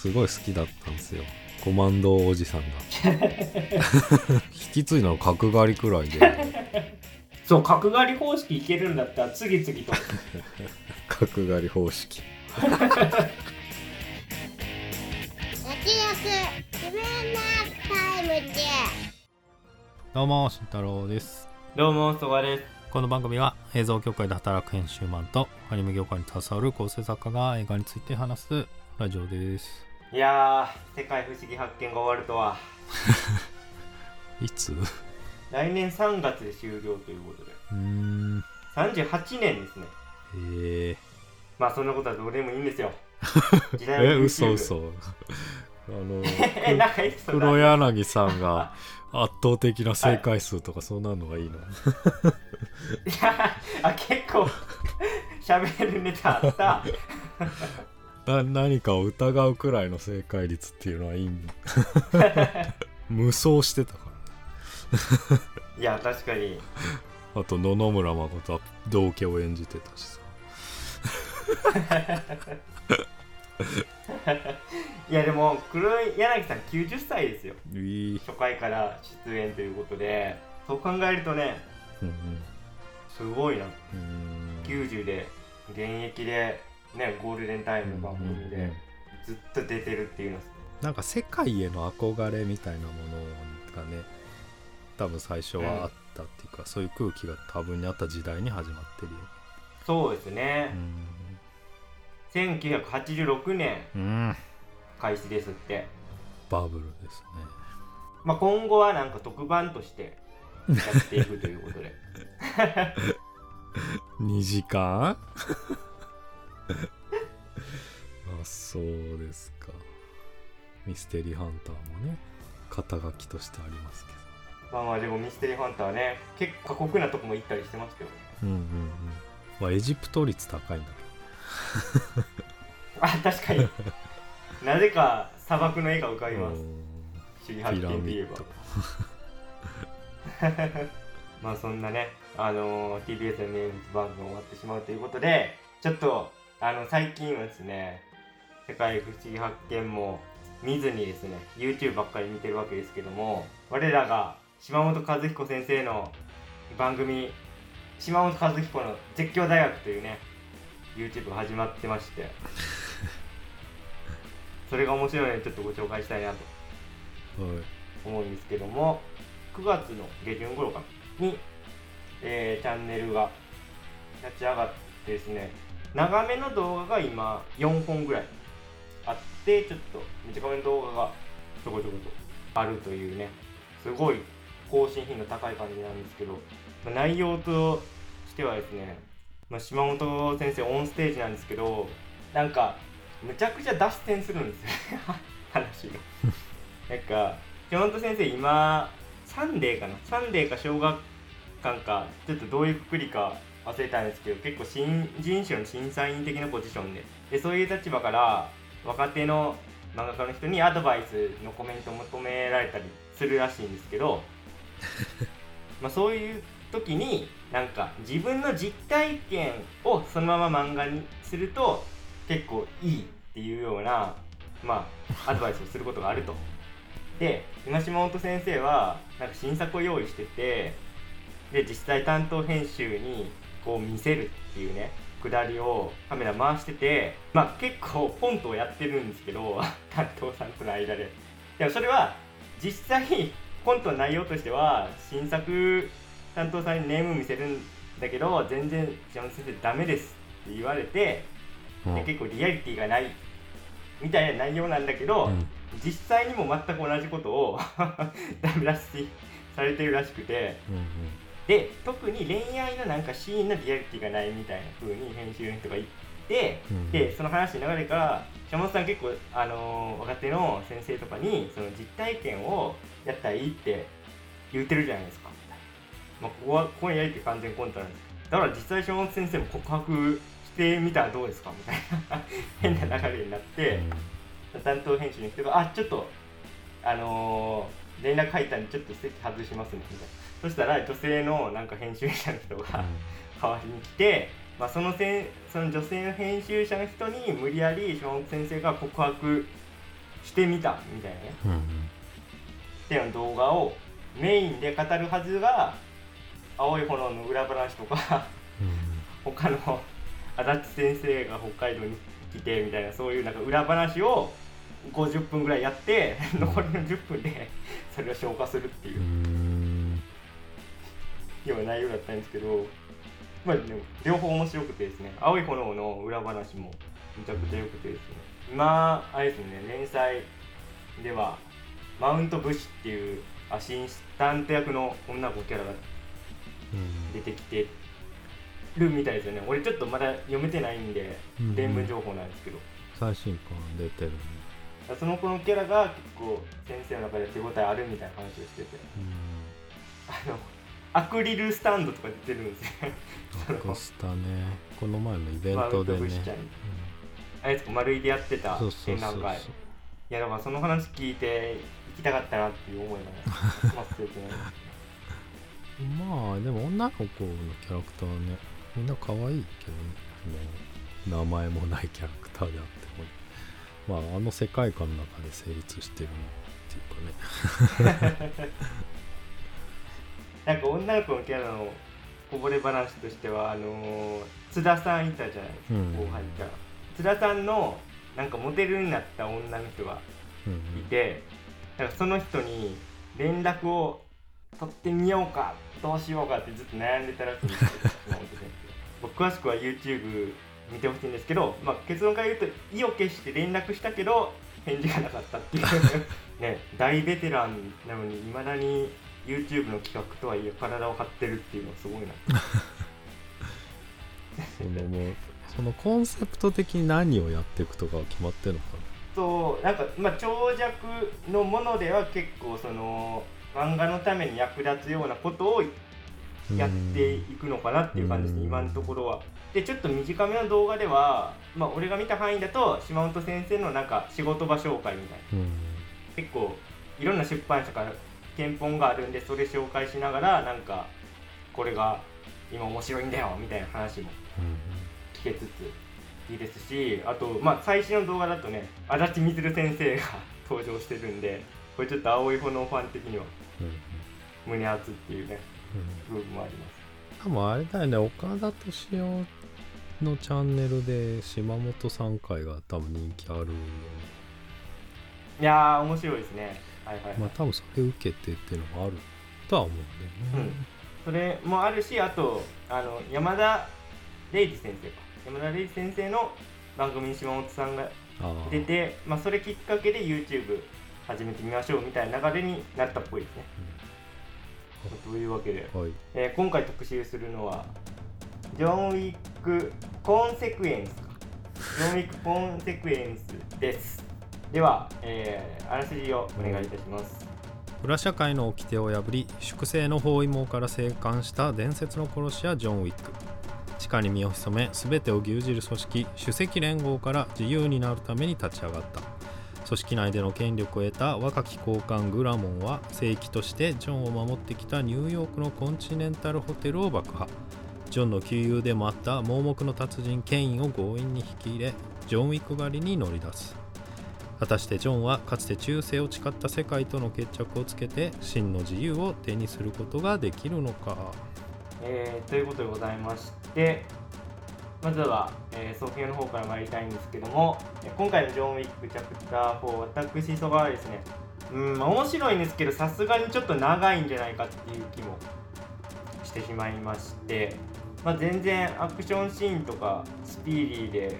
すごい好きだったんですよ。コマンドおじさんが。引き継いだの角刈りくらいで。そう角刈り方式いけるんだったら次々と。角刈り方式。焼き肉自分のタイムでどうも慎太郎ですどうもそばです。この番組は映像業界で働く編集マンとアニメ業界に携わる構成作家が映画について話すラジオですいやー世界不思議発見が終わるとは。いつ？う来年3月で終了ということで。ーん。38年ですね。えまあそんなことはどうでもいいんですよ。時ー、代はえ嘘嘘。あの 黒柳さんが圧倒的な正解数とかそんなのがいいの、いやあ結構喋るネタあったな何かを疑うくらいの正解率っていうのはいいん 無双してたから。ねいや確かに。あと野々村誠は道家を演じてたしさ。いやでも黒柳さん90歳ですよ。初回から出演ということでそう考えるとねうんすごいな。うん。うん90で現役でねゴールデンタイムの番組うんうん。うんでずっと出てるっていうのは。なんか世界への憧れみたいなものがね多分最初はあったっていうか、そういう空気が多分にあった時代に始まってるよそうですね、1986年うん、うん、開始ですって、バブルですね。まあ、今後はなんか特番としてやっていくということで。2時間？あそうですか。ミステリーハンターもね肩書きとしてありますけまあまあでもミステリーハンターはね結構過酷なとこも行ったりしてますけどどうんうんうん。まあエジプト率高いんだ あ確かに。なぜか砂漠の絵が浮かけどびます。不思議発見といえば。まあそんなね、あのー TBS の名物番組が終わってしまうということで、ちょっと、あの、最近はですね、世界不思議発見も見ずにですね、YouTube ばっかり見てるわけですけども、我らが島本和彦先生の番組、島本和彦の絶叫大学というね、YouTube が始まってまして、それが面白いのでちょっとご紹介したいなとはい。思うんですけども9月の下旬頃かなに、えーチャンネルが立ち上がってですね長めの動画が今4本ぐらいあってちょっと短めの動画がちょこちょことあるというねすごい更新頻度高い感じなんですけど、まあ内容としてはですね、まあ、島本先生オンステージなんですけどなんかむちゃくちゃ脱線するんですよ 話が。なんか島本先生今サンデーかな？サンデーか小学館かちょっとどういうくくりか忘れたんですけど結構新人賞の審査員的なポジションででそういう立場から若手の漫画家の人にアドバイスのコメントを求められたりするらしいんですけど まあそういう時になんか自分の実体験をそのまま漫画にすると結構いいっていうようなまあアドバイスをすることがあると。で今島本先生はなんか新作を用意しててで実際担当編集にこう見せるっていうねくだりをカメラ回しててまあ結構ポンとやってるんですけど 担当さんとの間で。でもそれは実際コントの内容としては新作担当さんにネーム見せるんだけど全然島本先生ダメですって言われてで結構リアリティがないみたいな内容なんだけど、うん。実際にも全く同じことを ダメ出しされてるらしくて。うんうんで特に恋愛のなんかシーンのリアリティがないみたいな風に編集の人が言って、うん。でその話の流れから山本さん結構、あのー若手の先生とかにその実体験をやったらいいって言ってるじゃないですか。まあ、ここはここにやりって完全コントなんです。だから実際山本先生も告白してみたらどうですか？みたいな 変な流れになって、担当編集の人が「あちょっとあのー連絡入ったんでちょっと席外しますね」みたいなそしたら女性のなんか編集者の人が代わりに来て、まあ、そのせんその女性の編集者の人に無理やり島本先生が告白してみたみたいなね。うんっていう動画をメインで語るはずが青い炎の裏話とか他の足立先生が北海道に来てみたいなそういうなんか裏話を50分ぐらいやって残りの10分でそれを消化するっていう。うんうんような内容だったんですけどまあでも両方面白くてですね青い炎の裏話もめちゃくちゃ良くてですね今あれですね連載ではマウント武士っていうアシスタント役の女の子キャラがうん出てきてるみたいですよね。俺ちょっとまだ読めてないんでうん。伝聞情報なんですけど、最新刊出てるね。その子のキャラが結構先生の中で手応えあるみたいな話をしてて。あのアクリルスタンドとか出てるんですよ。うんアクスタね。この前のイベントでね。あれですか丸いでやってた展覧会いやだからその話聞いて行きたかったなっていう思いが。ますよねまあでも女の子のキャラクターはね。みんな可愛いけどね。名前もないキャラクターであってもまああの世界観の中で成立してるっていうかね なんか女の子のキャラのこぼれ話としてはあのー津田さんいたじゃない？ですか、うん。後輩キャラ津田さんのなんかモデルになった女の人がうんいて、だからその人に連絡を取ってみようかどうしようかってずっと悩んでたらしいんですよ詳しくは YouTube 見てほしいんですけど、まあ、結論から言うと意を決して連絡したけど返事がなかったっていう。ね大ベテランなのにいまだに YouTube の企画とはいえ体を張ってるっていうのはすごいな。そのもうそのコンセプト的に何をやっていくとかは決まってるのかそうなんかまあ長尺のものでは結構その漫画のために役立つようなことをなやっていくのかなっていう感じですね、うん。今のところは。でちょっと短めの動画では、まあ、俺が見た範囲だと島本先生のなんか仕事場紹介みたいな。うん。結構いろんな出版社から検本があるんでそれ紹介しながらなんかこれが今面白いんだよみたいな話も聞けつついいですしあと、まあ、最新の動画だとね足立みずる先生が 登場してるんでこれちょっと青い炎ファン的にはうんうん胸熱っていうねうん部分もあります。多分あれだよね岡田敏夫のチャンネルで島本さん回が多分人気あるよねいやー面白いですね。はいはい、はい。まあ多分それ受けてっていうのもあるとは思うんだよね、それもあるしあとあの山田礼二先生か。山田礼二先生の番組に島本さんが出て、まあ、それきっかけで YouTube 始めてみましょうみたいな流れになったっぽいですね。というわけで、はい。えー今回特集するのはジョン・ウィック・コンセクエンスか。ジョン・ウィック・コンセクエンスです。では、えーあらすじをお願いいたします。裏社会の掟を破り粛清の包囲網から生還した伝説の殺し屋ジョン・ウィック。地下に身を潜め全てを牛耳る組織首席連合から自由になるために立ち上がった。組織内での権力を得た若き高官グラモンは正規としてジョンを守ってきたニューヨークのコンチネンタルホテルを爆破。ジョンの旧友でもあった盲目の達人ケインを強引に引き入れジョン・ウィック狩りに乗り出す。果たしてジョンはかつて忠誠を誓った世界との決着をつけて真の自由を手にすることができるのか。えーということでございましてまずは、えー、総編の方から参りたいんですけども今回のジョン・ウィックチャプター4私そばはですねうんま面白いんですけどさすがにちょっと長いんじゃないかっていう気もしてしまいまして、まあ、全然アクションシーンとかスピーディーで、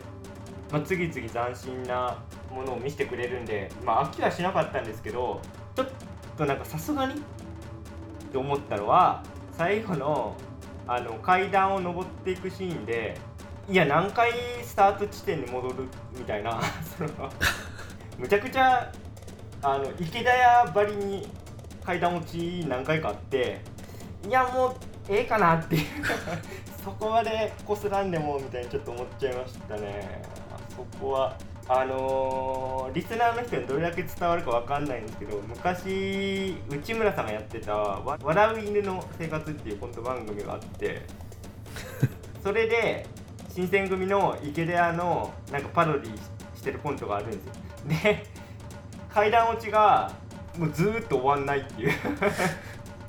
まあ、次々斬新なものを見せてくれるんで、まあ、飽きはしなかったんですけどちょっとなんかさすがにって思ったのは最後のあの階段を上っていくシーンでいや何回スタート地点に戻るみたいな そのむちゃくちゃあの池田屋ばりに階段落ち何回かあっていやもうええかなっていう そこまでこすらんでもみたいにちょっと思っちゃいましたね。そこはあのーリスナーの人にどれだけ伝わるかわかんないんですけど昔内村さんがやってたわ「笑う犬の生活」っていうコント番組があって それで新選組の池田屋のなんかパロディしてるコントがあるんですよ。で階段落ちがもうずーっと終わんないっていう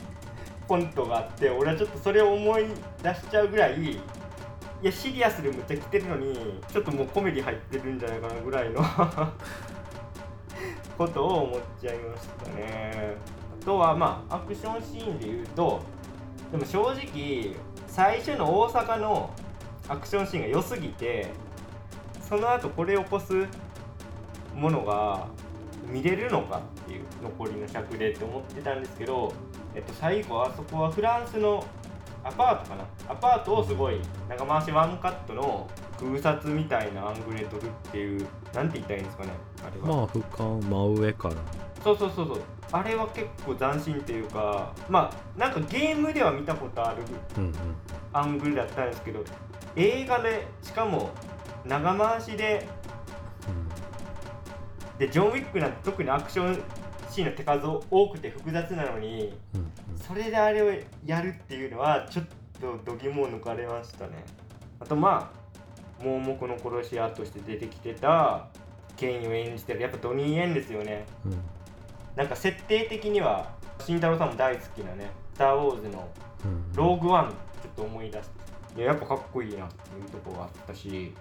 コントがあって俺はちょっとそれを思い出しちゃうぐらいいやシリアスでむっちゃ来てるのにちょっともうコメディ入ってるんじゃないかなぐらいの ことを思っちゃいましたね。あとはまあアクションシーンで言うとでも正直最初の大阪のアクションシーンが良すぎてその後これを起こすものが見れるのかっていう残りの尺でって思ってたんですけど、えっと、最後あそこはフランスのアパートかな？アパートをすごい長回しワンカットの空撮みたいなアングルで撮るっていうなんて言ったらいいんですかねあれは、まあ俯瞰真上から。そうそうそうそう。あれは結構斬新っていうかまあなんかゲームでは見たことあるうんうん。アングルだったんですけど映画でしかも長回しででジョン・ウィックなんて特にアクションシーンの手数多くて複雑なのにうんうん。それであれをやるっていうのはちょっと度肝を抜かれましたね。あとまあ盲目の殺し屋として出てきてたケインを演じてるやっぱドニー・エンですよね。うん。なんか設定的には慎太郎さんも大好きなね「スター・ウォーズ」のうん。ローグワンちょっと思い出していややっぱかっこいいなっていうところがあったしい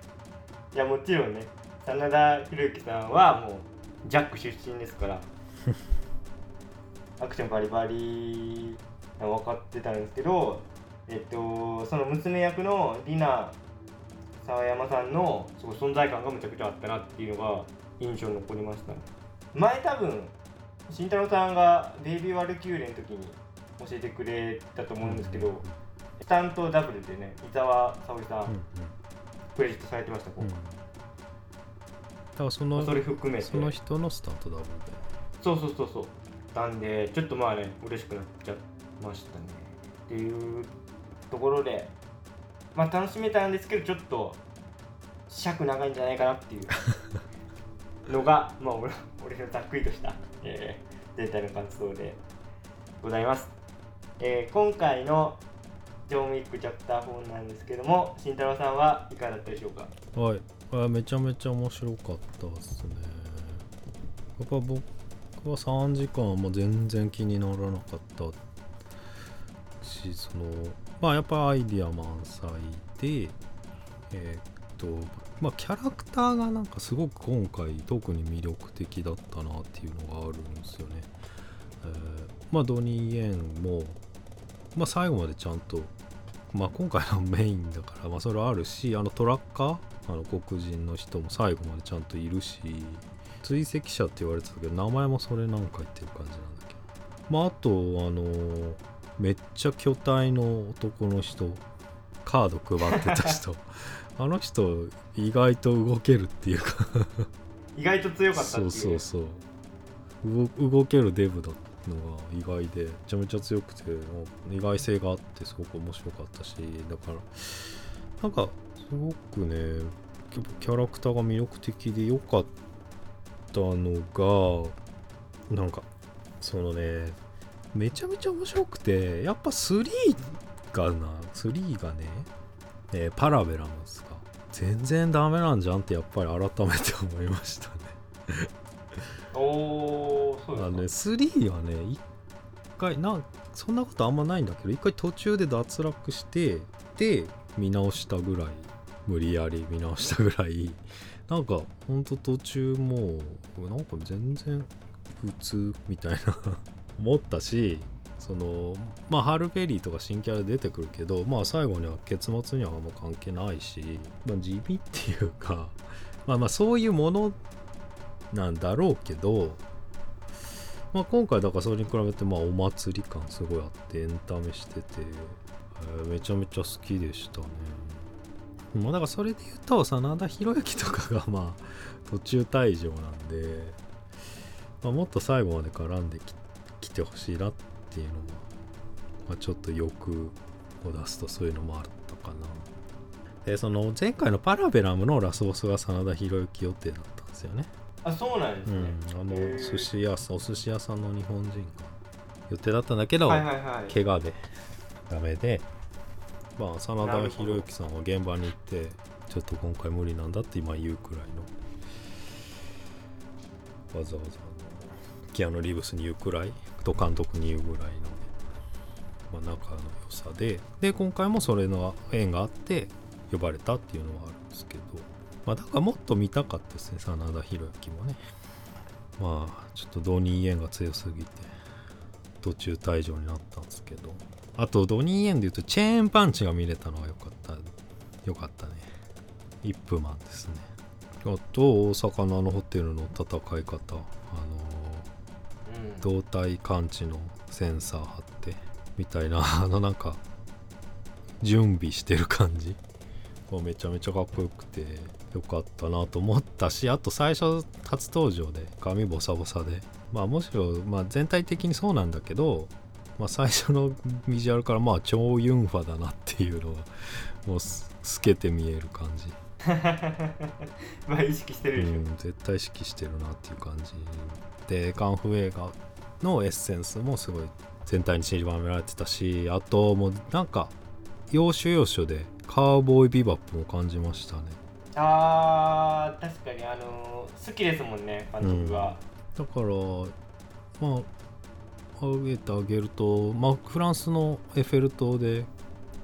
やもちろんね真田広之さんはもうジャック出身ですから アクションバリバリ分かってたんですけどえっとその娘役のリナ沢山さんのすごい存在感がむちゃくちゃあったなっていうのが印象に残りましたね。前多分慎太郎さんがベイビー・ワルキューレの時に教えてくれたと思うんですけど、スタントダブルでね伊沢沙織さん、うんクレジットされてました、うんうん。だからそのそれ含めて。その人のスタートダブルでそうそうそうそう。なんでちょっとまあね嬉しくなっちゃいましたね。っていうところでまあ楽しめたんですけどちょっと尺長いんじゃないかなっていう。のが まあ俺俺のざっくりとした、えー全体の感想でございます、えー今回のジョン・ウィックチャプター4なんですけども慎太郎さんはいかがだったでしょうか？はい。あめちゃめちゃ面白かったですね。やっぱ僕は3時間はもう全然気にならなかったしそのまあやっぱアイディア満載でえーっとまあキャラクターがなんかすごく今回特に魅力的だったなっていうのがあるんですよね、えーまあドニー・エンもまあ最後までちゃんとまあ今回のメインだからまあそれはあるしあのトラッカーあの黒人の人も最後までちゃんといるし追跡者って言われてたけど名前もそれなんか言ってる感じなんだけど。まああとあのめっちゃ巨体の男の人カード配ってた人。あの人意外と動けるっていうか。意外と強かったっていそううそうそう。動動けるデブだのが意外でめちゃめちゃ強くて意外性があってすごく面白かったしだからなんかすごくねキャキャラクターが魅力的で良かったのがなんかそのねめちゃめちゃ面白くてやっぱ3がな3がね、えーパラベラムですか。全然ダメなんじゃんってやっぱり改めて思いましたね。おーそうです3はね一回なんそんなことあんまないんだけど一回途中で脱落してで見直したぐらい無理やり見直したぐらいなんかほんと途中もうなんか全然普通みたいな 思ったしそのまあハルベリーとか新キャラ出てくるけどまあ最後には結末にはあんま関係ないし、まあ、地味っていうか まあまあそういうものなんだろうけどまあ、今回だからそれに比べてまあお祭り感すごいあってエンタメしてて、えーめちゃめちゃ好きでしたね。まあだからそれで言うと真田広之とかがまあ途中退場なんで、まあ、もっと最後まで絡んでききてほしいなっていうのは、まあ、ちょっと欲を出すとそういうのもあったかな。でその前回のパラベラムのラスボスが真田広之予定だったんですよね。あそうなんですうね、ん、あの寿司屋さんお寿司屋さんの日本人が予定だったんだけど、はいはいはい怪我でダメでまあ真田広之さんは現場に行ってちょっと今回無理なんだって今言うくらいの。わざわざあのキアのリブスに言うくらいと監督に言うぐらいの。ね、まあ、仲の良さで。で今回もそれの縁があって呼ばれたっていうのはあるんですけど、まあ、だからもっと見たかったですね真田広之もね。まあちょっとドニー・イエンが強すぎて途中退場になったんですけどあとドニー・イエンで言うとチェーンパンチが見れたのが良かった良かったね。イップマンですね。あと大阪のあのホテルの戦い方。あのうん。胴体感知のセンサー貼ってみたいな。あのなんか準備してる感じ。めちゃめちゃかっこよくてよかったなと思ったしあと最初初登場で髪ボサボサで。まあむしろ、まあ、全体的にそうなんだけど、まあ、最初のビジュアルからまあ超ユンファだなっていうのがもうす透けて見える感じ。まあ意識してるでしょ、うん、絶対意識してるなっていう感じ。でカンフー映画のエッセンスもすごい全体に散りばめられてたしあともうなんか要所要所でカウボーイビバップも感じましたね。あー確かにあのー好きですもんね監督が、だからまあ挙げてあげると、まあ、フランスのエッフェル塔で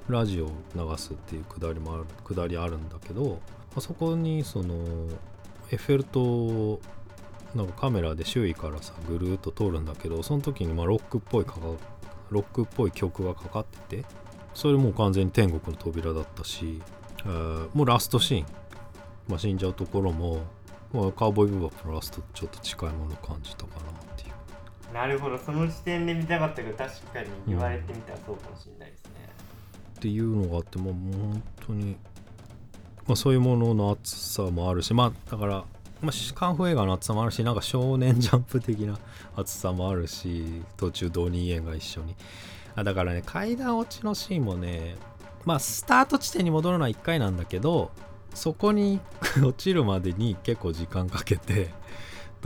ラジオを流すっていうくだりもあるくだりあるんだけどあそこにそのエッフェル塔をなんかカメラで周囲からさぐるっと通るんだけどその時にまロックっぽいかかロックっぽい曲がかかっててそれも完全に天国の扉だったし、もうラストシーン、まあ、死んじゃうところも、まあ、カウボーイビバップのラストとちょっと近いものを感じたかなっていう。なるほどその視点で見たかったけど確かに言われてみたらそうかもしれないですね、っていうのがあってもう本当に、まあ、そういうものの熱さもあるしまあだから、まあ、カンフー映画の熱さもあるしなんか少年ジャンプ的な熱さもあるし途中ドニー・エンが一緒に。あだからね階段落ちのシーンもねまあスタート地点に戻るのは1回なんだけどそこに落ちるまでに結構時間かけて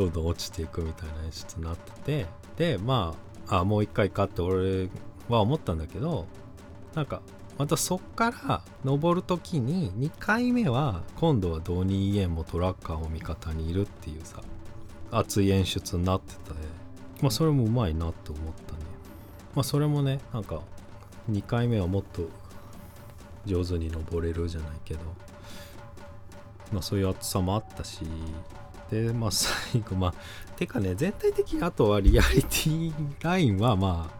どんどん落ちていくみたいな演出になっててでまああもう1回かって俺は思ったんだけどなんかまたそっから登る時に2回目は今度はドニー・イエンもトラッカーも味方にいるっていうさ熱い演出になってたねまあそれもうまいなと思ったね。まあそれもねなんか2回目はもっと上手に登れるじゃないけどまあそういう熱さもあったしでまあ最後まあてかね全体的にあとはリアリティラインはま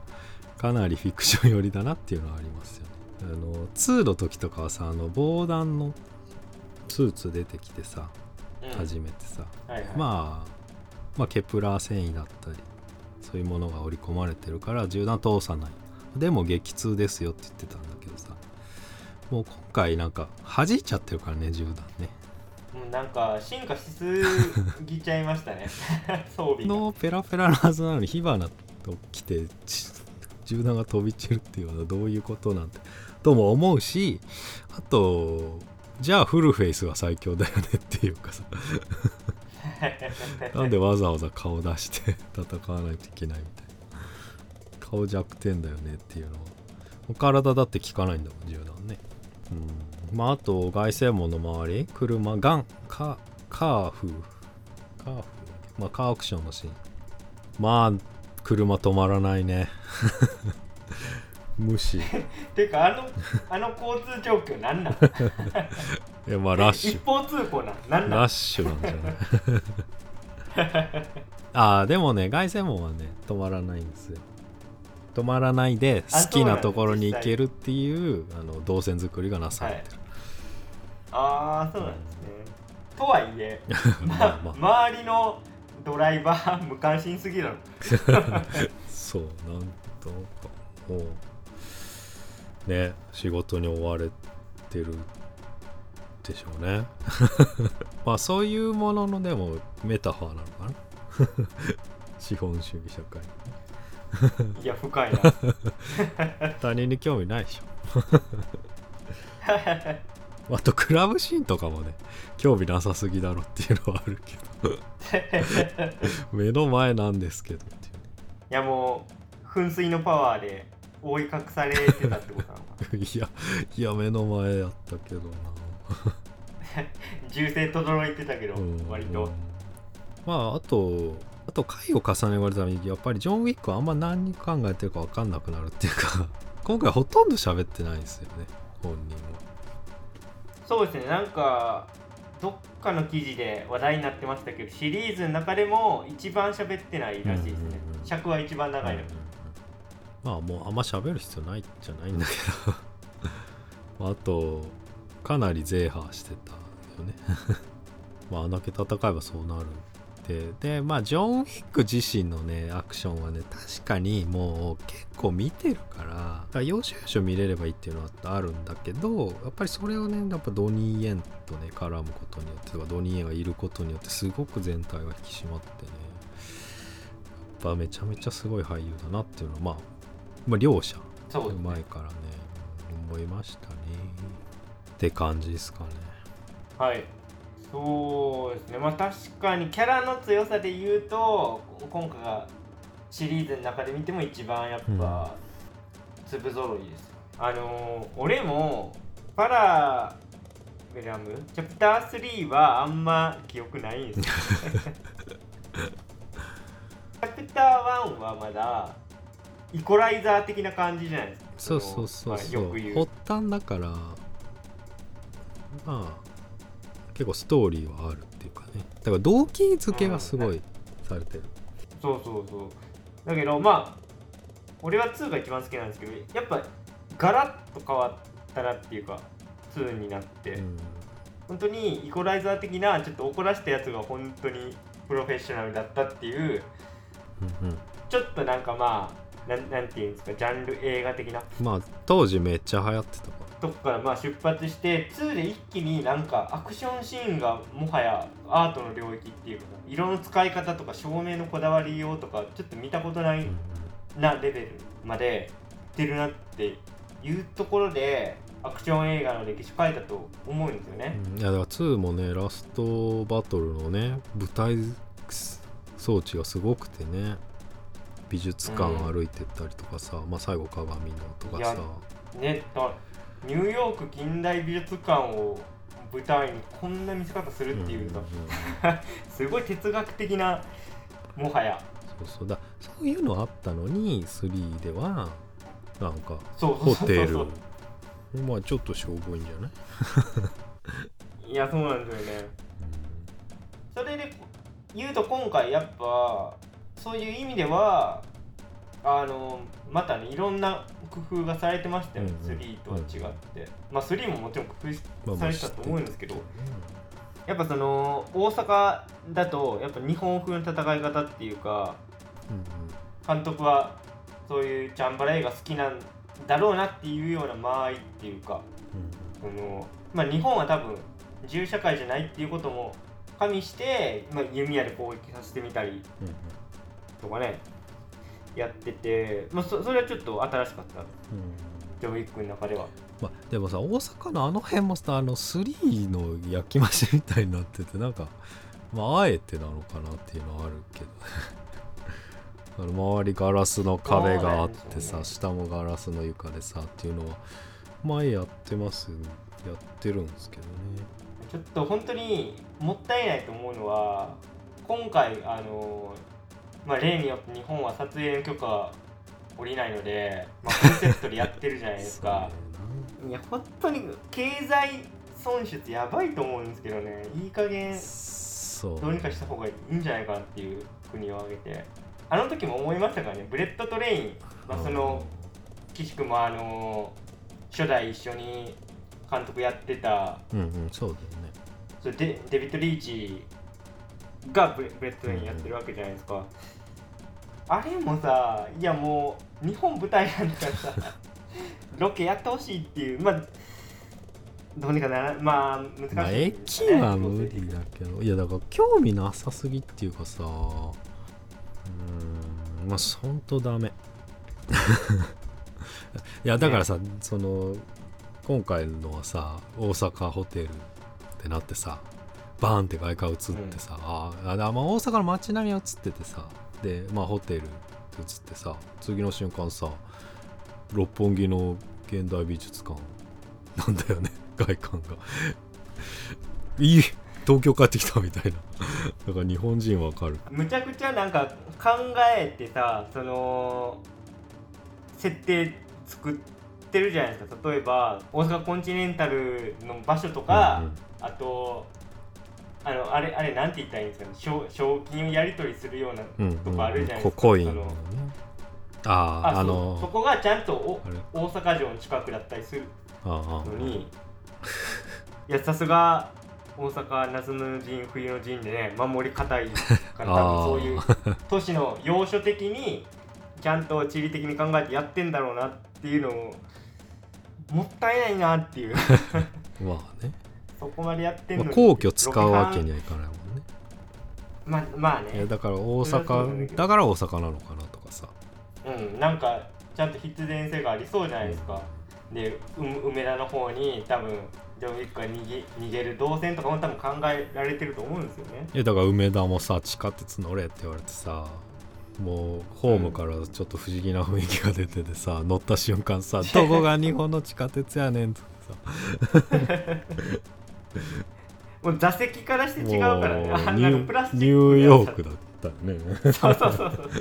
あかなりフィクション寄りだなっていうのはありますよね。あの2の時とかはさあの防弾のスーツ出てきてさうん。初めてさ、はいはい、まあまあケプラー繊維だったりそういうものが織り込まれてるから銃弾通さない。でも激痛ですよって言ってたんだけどさもう今回なんか弾いちゃってるからね銃弾ねなんか進化しすぎちゃいましたね。装備が。のペラペラのはずなのに火花と来てち銃弾が飛び散るっていうのはどういうことなんてとも思うしあとじゃあフルフェイスが最強だよねっていうかさ。なんでわざわざ顔出して戦わないといけないみたいな。顔弱点だよねっていうのは。体だって効かないんだもん銃弾ね。うんまああと凱旋門の周り車ガンカカーフ。カーフ？まあカーアクションのシーン。まあ車止まらないね。無視。い てかあの あの交通状況なんなん？やまあラッシュ。一方通行なん？なんラッシュなんじゃない？ああでもね凱旋門はね止まらないんですよ。止まらないであ好きなところに行けるっていうあの動線作りがなされてる、ああそうなんですね。とはいえ、まあまあ周りのドライバー無関心すぎるの。そうなんとかもうね仕事に追われてるでしょうね。まあそういうもののでもメタファーなのかな。資本主義社会。いや深いな。他人に興味ないでしょあとクラブシーンとかもね興味なさすぎだろっていうのはあるけど。目の前なんですけどっていう。いやもう噴水のパワーで覆い隠されてたってことなのか いやいや目の前やったけどな。銃声とどろいてたけど、うん割と、まああとあと回を重ね言われたらやっぱりジョン・ウィックはあんま何考えてるか分かんなくなるっていうか今回ほとんど喋ってないんですよね本人はそうですね。なんかどっかの記事で話題になってましたけどシリーズの中でも一番喋ってないらしいですね、うんうんうん尺は一番長いの、まあもうあんま喋る必要ないじゃないんだけど。あとかなりゼーハーしてたよね。まああんだけ戦えばそうなるででまあジョン・ウィック自身のねアクションはね確かにもう結構見てるから要所要所見れればいいっていうのはあるんだけどやっぱりそれをねやっぱドニー・イエンとね絡むことによってとかドニー・イエンがいることによってすごく全体が引き締まってねやっぱめちゃめちゃすごい俳優だなっていうのはまあまあ両者前からね思いましたね。って感じですかね。はいそうですね。まあ確かにキャラの強さで言うと今回がシリーズの中で見ても一番やっぱ粒揃いです、あのー俺もパラメラムチャプター3はあんま記憶ないんですよ。チャプター1はまだイコライザー的な感じじゃないですか。そうそうそうまあそうよく言う。発端だからまあ結構ストーリーはあるっていうかね。だから動機づけがすごいされてる、そうそうそう。だけどまあ俺は2が一番好きなんですけどやっぱガラッと変わったなっていうか2になって、うん。本当にイコライザー的なちょっと怒らしたやつが本当にプロフェッショナルだったっていううんうん。ちょっとなんかまあなんなんていうんですかジャンル映画的な。まあ当時めっちゃ流行ってたかとこからまあ出発して2で一気になんかアクションシーンがもはやアートの領域っていうか色の使い方とか照明のこだわりようとかちょっと見たことないなレベルまでいってるなっていうところでアクション映画の歴史変えたと思うんですよね。うん。いやだから2もねラストバトルのね舞台装置がすごくてね美術館歩いてったりとかさ、まあ最後鏡のとかさ。ねだニューヨーク近代美術館を舞台にこんな見せ方するっていうと、すごい哲学的なもはや。そうそう。だそういうのあったのに3ではなんかホテル。まあちょっとしょぼいんじゃない、いやそうなんですよね。それで言うと今回やっぱそういう意味ではあのまたねいろんな工夫がされてましたよ、ねうんうん3とは違って、まあ3ももちろん工夫されてたと思うんですけど、やっぱその大阪だとやっぱ日本風の戦い方っていうかうん監督はそういうチャンバラ映画好きなんだろうなっていうような間合いっていうかその、まあ、日本は多分自由社会じゃないっていうことも加味して、まあ、弓矢で攻撃させてみたりとかねやってて、まあ、そそれはちょっと新しかった。うん。ジョックの中では。まあ、でもさ大阪のあの辺もさあの3の焼き増しみたいになっててなんかまああえてなのかなっていうのはあるけど。あの周りガラスの壁があってさ、ね。下もガラスの床でさっていうのは前やってますやってるんですけどね。ちょっと本当にもったいないと思うのは今回あの、まあ、例によって日本は撮影の許可が下りないので、まあ、コンセプトでやってるじゃないですか。いや本当に経済損失やばいと思うんですけどね。いい加減どうにかした方がいいんじゃないかなっていう国を挙げて。あの時も思いましたからね。ブレットトレイン、まあ、その岸君もあの初代一緒に監督やってた。うんうんそうだよね。それでデビッド・リーチがブレブレットトレインやってるわけじゃないですか、あれもさいやもう日本舞台なんだからさ ロケやってほしいっていうまあどうにかならまあ難しい。まあ駅は無理だけどいやだから興味なさすぎっていうかさうーんまあほんとダメ。いやだからさ、その今回のはさ大阪ホテルってなってさバーンって外観映ってさ、あああまあ大阪の街並みは映っててさでまあホテル映ってさ次の瞬間さ六本木の現代美術館なんだよね外観が。いい東京帰ってきたみたいな。だから日本人わかる。むちゃくちゃなんか考えてさその設定作ってるじゃないですか。例えば大阪コンチネンタルの場所とか、うんうん。あとあのあれあれなんて言ったらいいんですかね。賞賞金をやり取りするようなうんとこあるじゃないですか、ココインそののねああああそこがちゃんとお大阪城の近くだったりするのにいやさすが大阪夏の陣冬の陣でね守り固いから 多分そういう都市の要所的にちゃんと地理的に考えてやってんだろうなっていうのをもったいないなっていう。まあね、そこまでやってんのにまあ、皇居使うわけにはいかないもんね。まあまあね。だから大阪だから大阪なのかなとかさ。うんなんかちゃんと必然性がありそうじゃないですか、でう梅田の方に多分ジョン・ウィックが逃げ逃げる動線とかも多分考えられてると思うんですよね。いやだから梅田もさ地下鉄乗れって言われてさもうホームからちょっと不思議な雰囲気が出ててさ乗った瞬間さどこが日本の地下鉄やねんとか もう座席からして違うさからね。あニュなんかプラスチックニューヨークだったね。そうそうそうそう。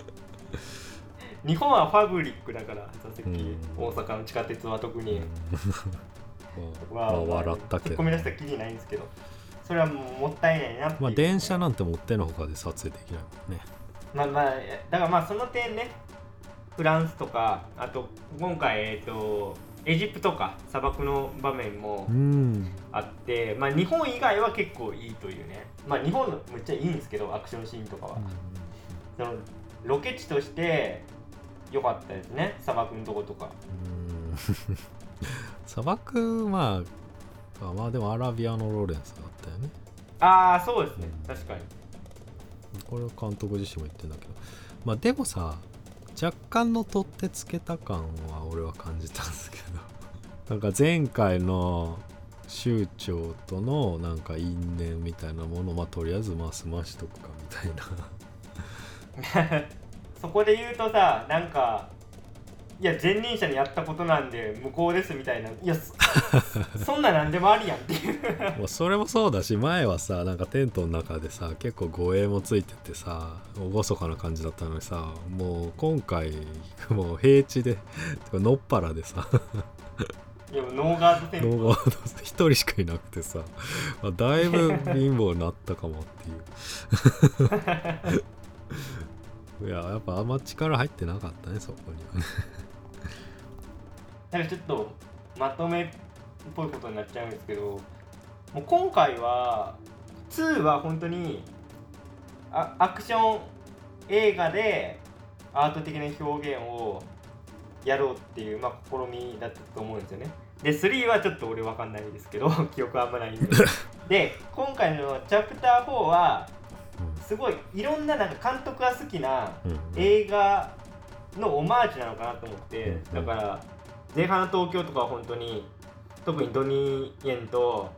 日本はファブリックだから座席、うん。大阪の地下鉄は特に、うん。まあ笑ったけど込み出したきりないんですけど。それはもうもったいないなまあ電車なんて持ってのほかで撮影できないもんね。まあまあだからまあその点ね。フランスとかあと今回えっ、とエジプトか。砂漠の場面も。うんあって、まあ日本以外は結構いいというね。まあ日本のむっちゃいいんですけどアクションシーンとかは、そのロケ地として良かったですね。砂漠のとことか。うん。砂漠まああまあでもアラビアのロレンスだったよね。ああそうですね。確かに。これは監督自身も言ってんだけど。まあでもさ若干の取ってつけた感は俺は感じたんですけど。なんか前回の州長とのなんか因縁みたいなものをまあとりあえずまあ済ましとくかみたいな。そこで言うとさなんかいや前任者にやったことなんで無効ですみたいな。いやそ そんななんでもありやんっていう。まあそれもそうだし前はさなんかテントの中でさ結構護衛もついててさ厳かな感じだったのにさもう今回もう平地でのっぱらでさいやもうノーガード戦動画一人しかいなくてさ、まあ、だいぶ貧乏になったかもっていう。いややっぱあんま力入ってなかったねそこには。ね なんかちょっとまとめっぽいことになっちゃうんですけどもう今回は2は本当にあアクション映画でアート的な表現をやろうっていう、まあ、試みだったと思うんですよね。で3はちょっと俺わかんないんですけど 記憶あんまないんで。で今回のチャプター4はすごいいろんななんか監督が好きな映画のオマージュなのかなと思って、うんだから前半の東京とかは本当に特にドニー・イェンと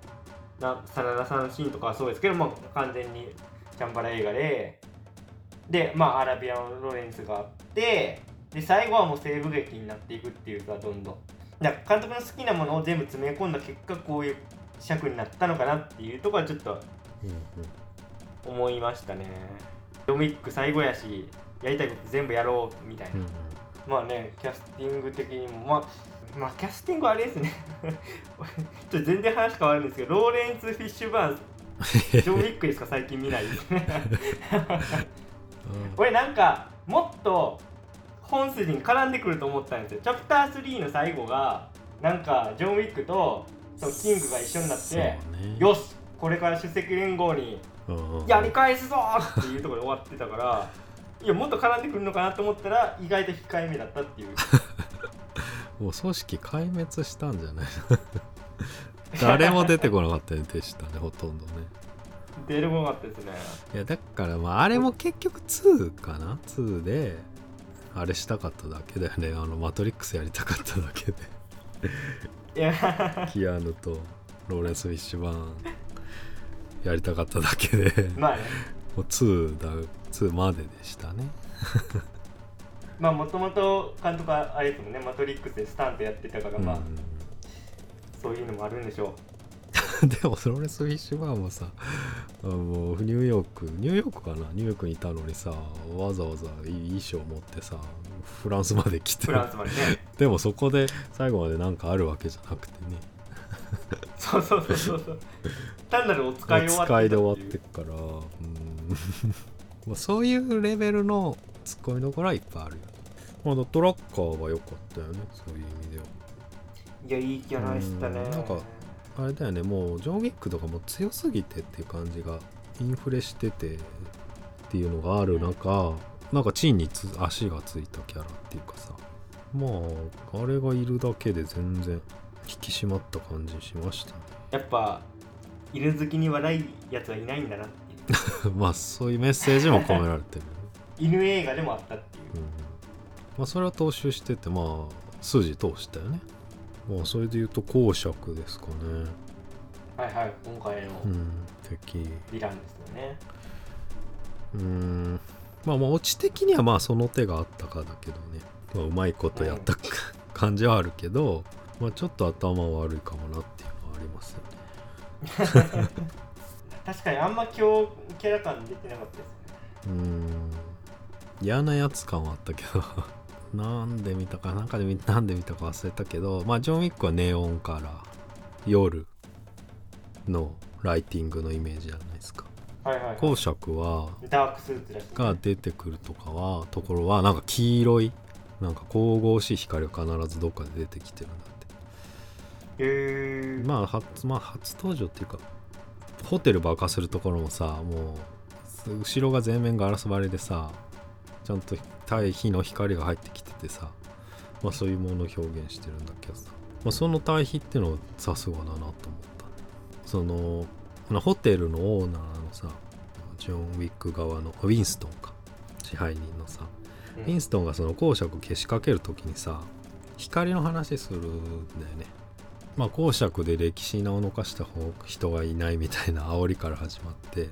な真田さんのシーンとかはそうですけども完全にチャンバラ映画ででまあアラビアのロレンスがあってで最後はもう西部劇になっていくっていうかどんどん。だから監督の好きなものを全部詰め込んだ結果こういう尺になったのかなっていうところはちょっとうん思いましたね。ドミック最後やしやりたいこと全部やろうみたいな、うんうん。まあねキャスティング的にもまあまあキャスティングはあれですね。ちょっと全然話変わるんですけどローレンス・フィッシュバーンジョン・ ウィックですか？最近見ない。ですね俺なんかもっと本筋に絡んでくると思ったんですよ。チャプター3の最後がなんかジョン・ウィックとそのキングが一緒になって、ね。よしこれから出席連合にやり返すぞーっていうところで終わってたからいやもっと絡んでくるのかなと思ったら意外と控えめだったっていう。もう組織壊滅したんじゃない 誰も出てこなかったでしたねほとんどね。出るもなかったですね。いやだからまああれも結局2かな？2であれしたかっただけだよね。あのマトリックスやりたかっただけで。キアヌとローレンス・フィッシュバーンやりたかっただけで。まあね。もう2だ2まででしたね。まあもともと監督はあれですもんね。マトリックスでスタントやってたからまあ、うん。そういうのもあるんでしょ でもロレス・フィッシュバーンもさあのニューヨークニューヨークかな？ニューヨークにいたのにさわざわざいい衣装持ってさフランスまで来て。フランスまでね。でもそこで最後までなんかあるわけじゃなくてね。そうそうそうそうそう。単なるお使いお終わって使いで終わったてっからうん。まあそういうレベルのツッコミどころはいっぱいあるよ。まだトラッカーは良かったよねそういう意味では。いやいいキャラでしたね。うんなんかあれだよねもうジョン・ウィックとかも強すぎてっていう感じがインフレしててっていうのがある中、なんかチンにつ足がついたキャラっていうかさ。まああれがいるだけで全然引き締まった感じしましたね。やっぱ犬好きに悪いやつはいないんだなっていう。まあそういうメッセージも込められてる、犬映画でもあったっていう。うん、まあそれは踏襲しててまあ筋通したよねまあそれで言うと公爵ですかね。はいはい今回のうん敵。ヴィランですよね、うーん。まあまあオチ的にはまあその手があったかだけどね、まあ、うまいことやった、感じはあるけど、まあ、ちょっと頭悪いかもなっていうのはあります。よ ね確かにあんま今日キャラ感出てなかったですね。うーん。嫌なやつ感はあったけどなんで見たかなんかで見なんで見たか忘れたけどまあジョン・ウィックはネオンカラー夜のライティングのイメージじゃないですか。はいはい、はい、公爵はダークスーツが出てくるとかはところはなんか黄色いなんか神々しい光が必ずどっかで出てきてるんだって。へえまあ初,、まあ、初登場っていうかホテル爆破するところもさもう後ろが全面ガラス張りでさちゃんと対比の光が入ってきててさ、まあ、そういうものを表現してるんだけどさ、まあ、その対比っていうのはさすがだなと思った。ねそのホテルのオーナーのさジョン・ウィック側のウィンストンか。支配人のさ。ウィンストンがその公爵消しかける時にさ光の話するんだよね。まあ公爵で歴史に名を残した方人がいないみたいな煽りから始まって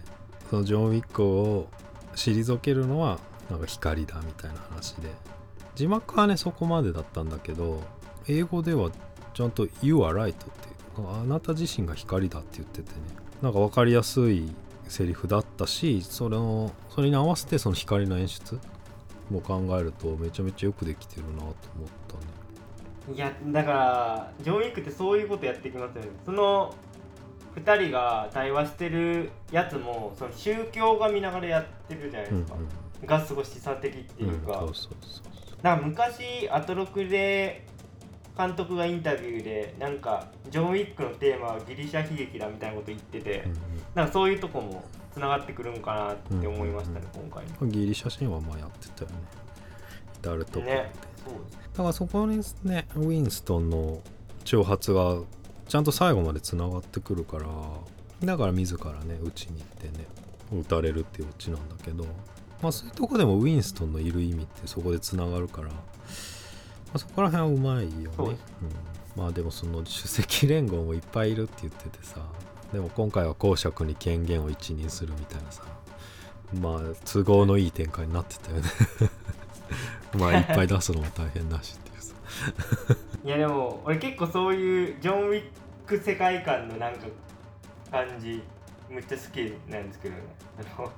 そのジョン・ウィックを退けるのはなんか光だみたいな話で。字幕はねそこまでだったんだけど英語ではちゃんと「You are right」ってあなた自身が光だって言っててね。なんか分かりやすいセリフだったしそれのそれに合わせてその光の演出も考えるとめちゃめちゃよくできてるなと思ったね。いやだからジョン・ウィックってそういうことやってきますよね。その2人が対話してるやつもその宗教が見ながらやってるじゃないですか、がすごい示唆的っていうか、そうそうそうなんか昔アトロクで監督がインタビューでなんかジョン・ウィックのテーマはギリシャ悲劇だみたいなこと言ってて、うんうん。なんかそういうとこもつながってくるんかなって思いましたね、今回。ギリシャ神話まあやってたよね。至るとこねだからそこにねウィンストンの挑発がちゃんと最後までつながってくるからだから自らね打ちに行ってね打たれるっていうオチなんだけどまあそういうとこでもウィンストンのいる意味ってそこでつながるから、まあ、そこら辺はうまいよね。そうん、まあでもその首席連合もいっぱいいるって言っててさでも今回は公爵に権限を一任するみたいなさまあ都合のいい展開になってたよね。まあいっぱい出すのも大変だしっていうさ。いやでも俺結構そういうジョン・ウィック世界観のなんか感じめっちゃ好きなんですけどね。あの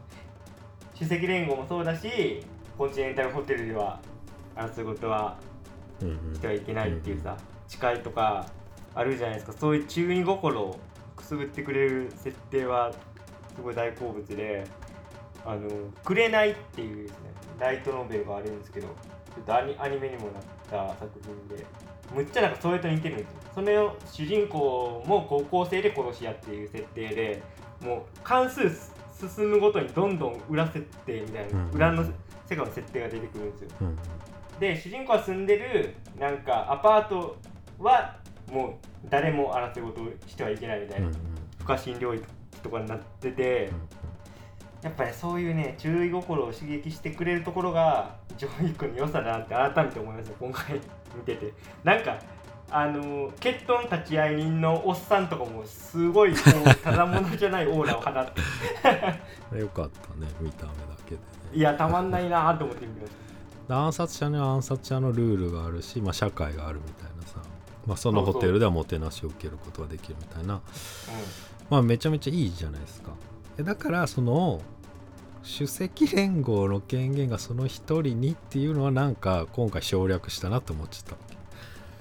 首席連合もそうだしコンチネンタルホテルでは争うことはしてはいけないっていうさ誓いとかあるじゃないですか。そういう中二心をくすぐってくれる設定はすごい大好物で「あの紅」っていうですねライトノベルがあるんですけどちょっとアニアニメにもなった作品でむっちゃなんかそれと似てるんですよ。その主人公も高校生で殺し屋っていう設定でもう関数進むごとにどんどん裏設定みたいな、うん。裏の世界の設定が出てくるんですよ。うん。で主人公が住んでるなんかアパートはもう誰も争い事をしてはいけないみたいな、うん不可侵領域とかになってて、やっぱりそういうね注意心を刺激してくれるところがジョン・ウィックの良さだなって改めて思いました今回見てて。なんかあの決闘の立ち会い人のおっさんとかもすごいこうただものじゃないオーラを放って。う んよかったね見た目だけでね。いやたまんないなと思って見てました暗殺者には暗殺者のルールがあるし、まあ、社会があるみたいなさ。まあ、そのホテルではもてなしを受けることができるみたいな。うまあめちゃめちゃいいじゃないですか。えだからその主席連合の権限がその一人にっていうのはなんか今回省略したなって思っちゃった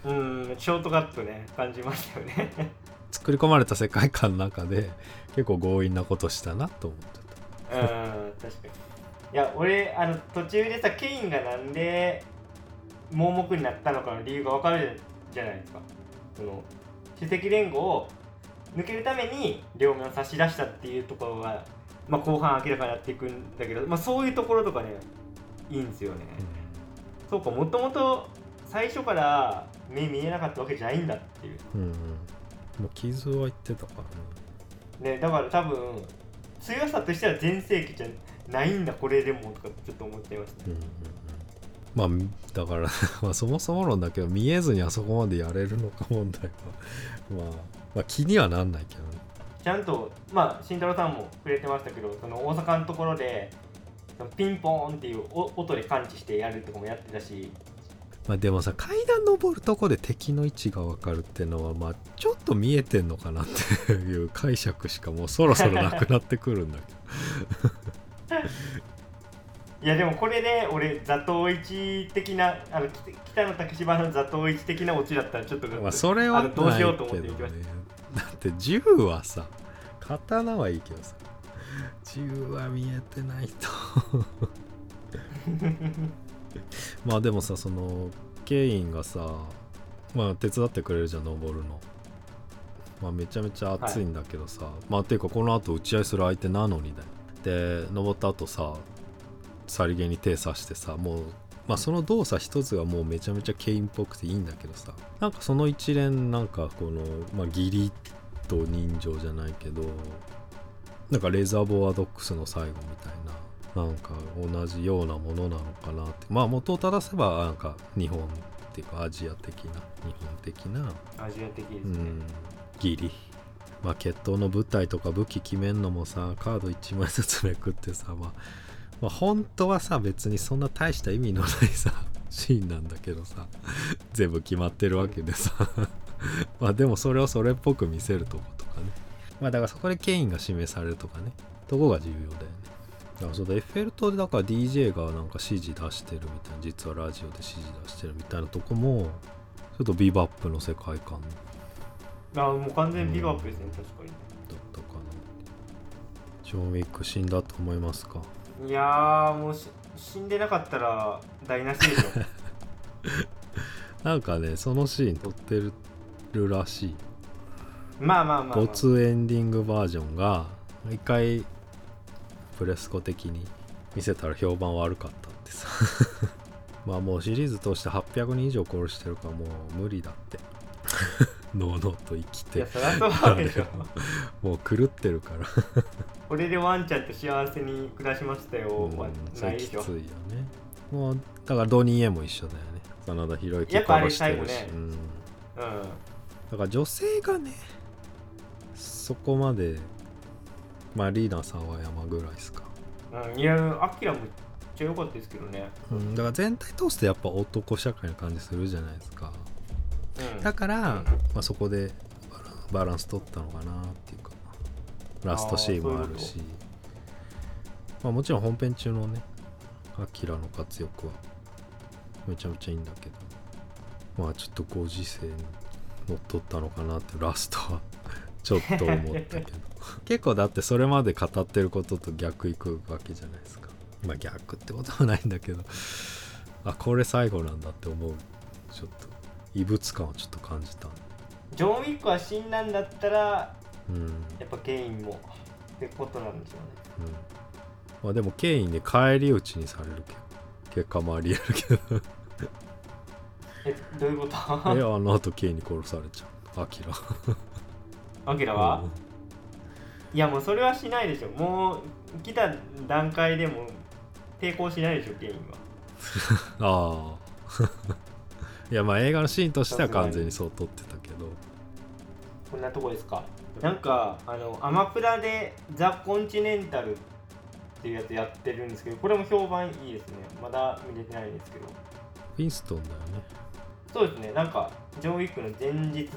うん、ショートカットね感じましたよね。作り込まれた世界観の中で結構強引なことしたなと思っちゃっうん確かに。いや俺あの途中でさケインがなんで盲目になったのかの理由が分かるじゃないですか。その主席連合を抜けるために両面を差し出したっていうところが、まあ、後半明らかになっていくんだけど、まあ、そういうところとかねいいんですよね、た、そうかもともと最初から目見えなかったわけじゃないんだっていう。うんうん。もう傷は言ってたからね。ねだから多分強さとしては全盛期じゃないんだこれでもとかちょっと思っちゃいました。うんうんうん。まあだから まあそもそも論だけど見えずにあそこまでやれるのか問題は。まあ、まあ気にはなんないけどね。ちゃんとまあ慎太郎さんも触れてましたけどその大阪のところでピンポーンっていうお音で感知してやるとかもやってたしまあでもさ階段登るとこで敵の位置が分かるってのはまあちょっと見えてんのかなっていう解釈しかもうそろそろなくなってくるんだけど。いやでもこれで俺座頭市的なあのき北野武芝の座頭市的なオチだったらちょっとまあそれはどうしようと思って行きましねだって銃はさ刀はいいけどさ銃は見えてないと まあでもさそのケインがさまあ手伝ってくれるじゃん登るの。まあめちゃめちゃ熱いんだけどさ、まあていうかこの後打ち合いする相手なのにだよで登った後ささりげに手刺してさもうまあその動作一つがもうめちゃめちゃケインっぽくていいんだけどさなんかその一連なんかこの、まあ、義理と人情じゃないけどなんかレザーボアドックスの最後みたいななんか同じようなものなのかなって。まあ元を正せばなんか日本っていうかアジア的な日本的な。アジア的ですね、うん。義理まあ決闘の舞台とか武器決めんのもさカード1枚ずつめくってさ、まあ、まあ本当はさ別にそんな大した意味のないさ シーンなんだけどさ全部決まってるわけでさ。まあでもそれをそれっぽく見せるとことかね。まあだからそこでケインが指名されるとかね。とこが重要だよねだからそうだエッフェル塔でだから DJ がなんか指示出してるみたいな実はラジオで指示出してるみたいなとこもちょっとビバップの世界観。あもう完全にビバップですね、確かに。だったかな。ジョン・ウィック死んだと思いますか？いやーもうし死んでなかったら台無しでしょ。なんかねそのシーン撮ってるらしい。まあまあまあ、まあ、没エンディングバージョンが一回プレスコ的に見せたら評判悪かったってさ。まあもうシリーズ通して800人以上殺してるからもう無理だって。のうのうと生きて。いやそりゃそうでしょもう狂ってるから。これでワンちゃんと幸せに暮らしましたよ、うんはそれきついよね。もうだからドニーエも一緒だよね。真田広之殺してるし、最後ね。うん、うん。だから女性がねそこまでまあリーダーさんは山ぐらいですか、うん、いやアキラめっちゃ良かったですけどね。うん、だから全体通してやっぱ男社会な感じするじゃないですか。うん。だから、うんまあ、そこでバラバランス取ったのかなっていうか。ラストシーンもあるし。まあ、もちろん本編中のねアキラの活躍はめちゃめちゃいいんだけど。まあちょっとご時世に乗っ取ったのかなってラストはちょっと思ったけど。結構だってそれまで語ってることと逆いくわけじゃないですか。まあ逆ってことはないんだけど。あこれ最後なんだって思う。ちょっと異物感をちょっと感じたジョン・ウィックは死んだんだったらうん。やっぱケインもってことなんでしょうね。うん。まあでもケインで返り討ちにされるけど。結果もありえるけど。えどういうこと？えあの後ケインに殺されちゃう。アキラアキラは、いやもうそれはしないでしょ。もう来た段階でも抵抗しないでしょケインは。ああ。いやまあ映画のシーンとしては完全にそう撮ってたけど。こんなとこですか。なんかあのアマプラで「ザ・コンチネンタル」っていうやつやってるんですけどこれも評判いいですね。まだ見れてないんですけど。ウィンストンだよね。そうですね。なんかジョン・ウィックの前日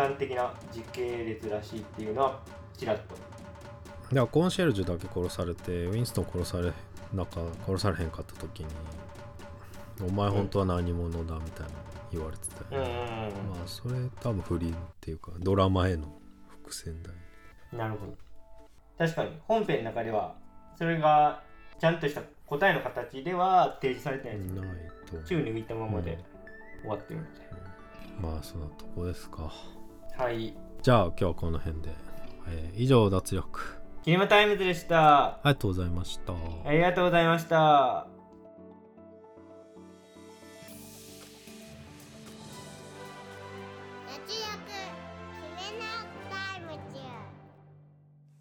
端的な時系列らしいっていうのはちらっと。だからコンシェルジュだけ殺されてウィンストン殺されなんか殺されへんかった時に「お前本当は何者だ」みたいな言われてたまあそれ多分不倫っていうかドラマへの伏線だよね。なるほど。確かに本編の中ではそれがちゃんとした答えの形では提示されてないですないと宙に浮いたままで終わってるみたいまあそんなとこですか。なはい。じゃあ今日はこの辺で、えー以上脱力。キネマタイムズでした。ありがとうございました。ありがとうございました。脱力キネマタイムズ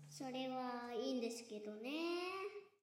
それはいいんですけどね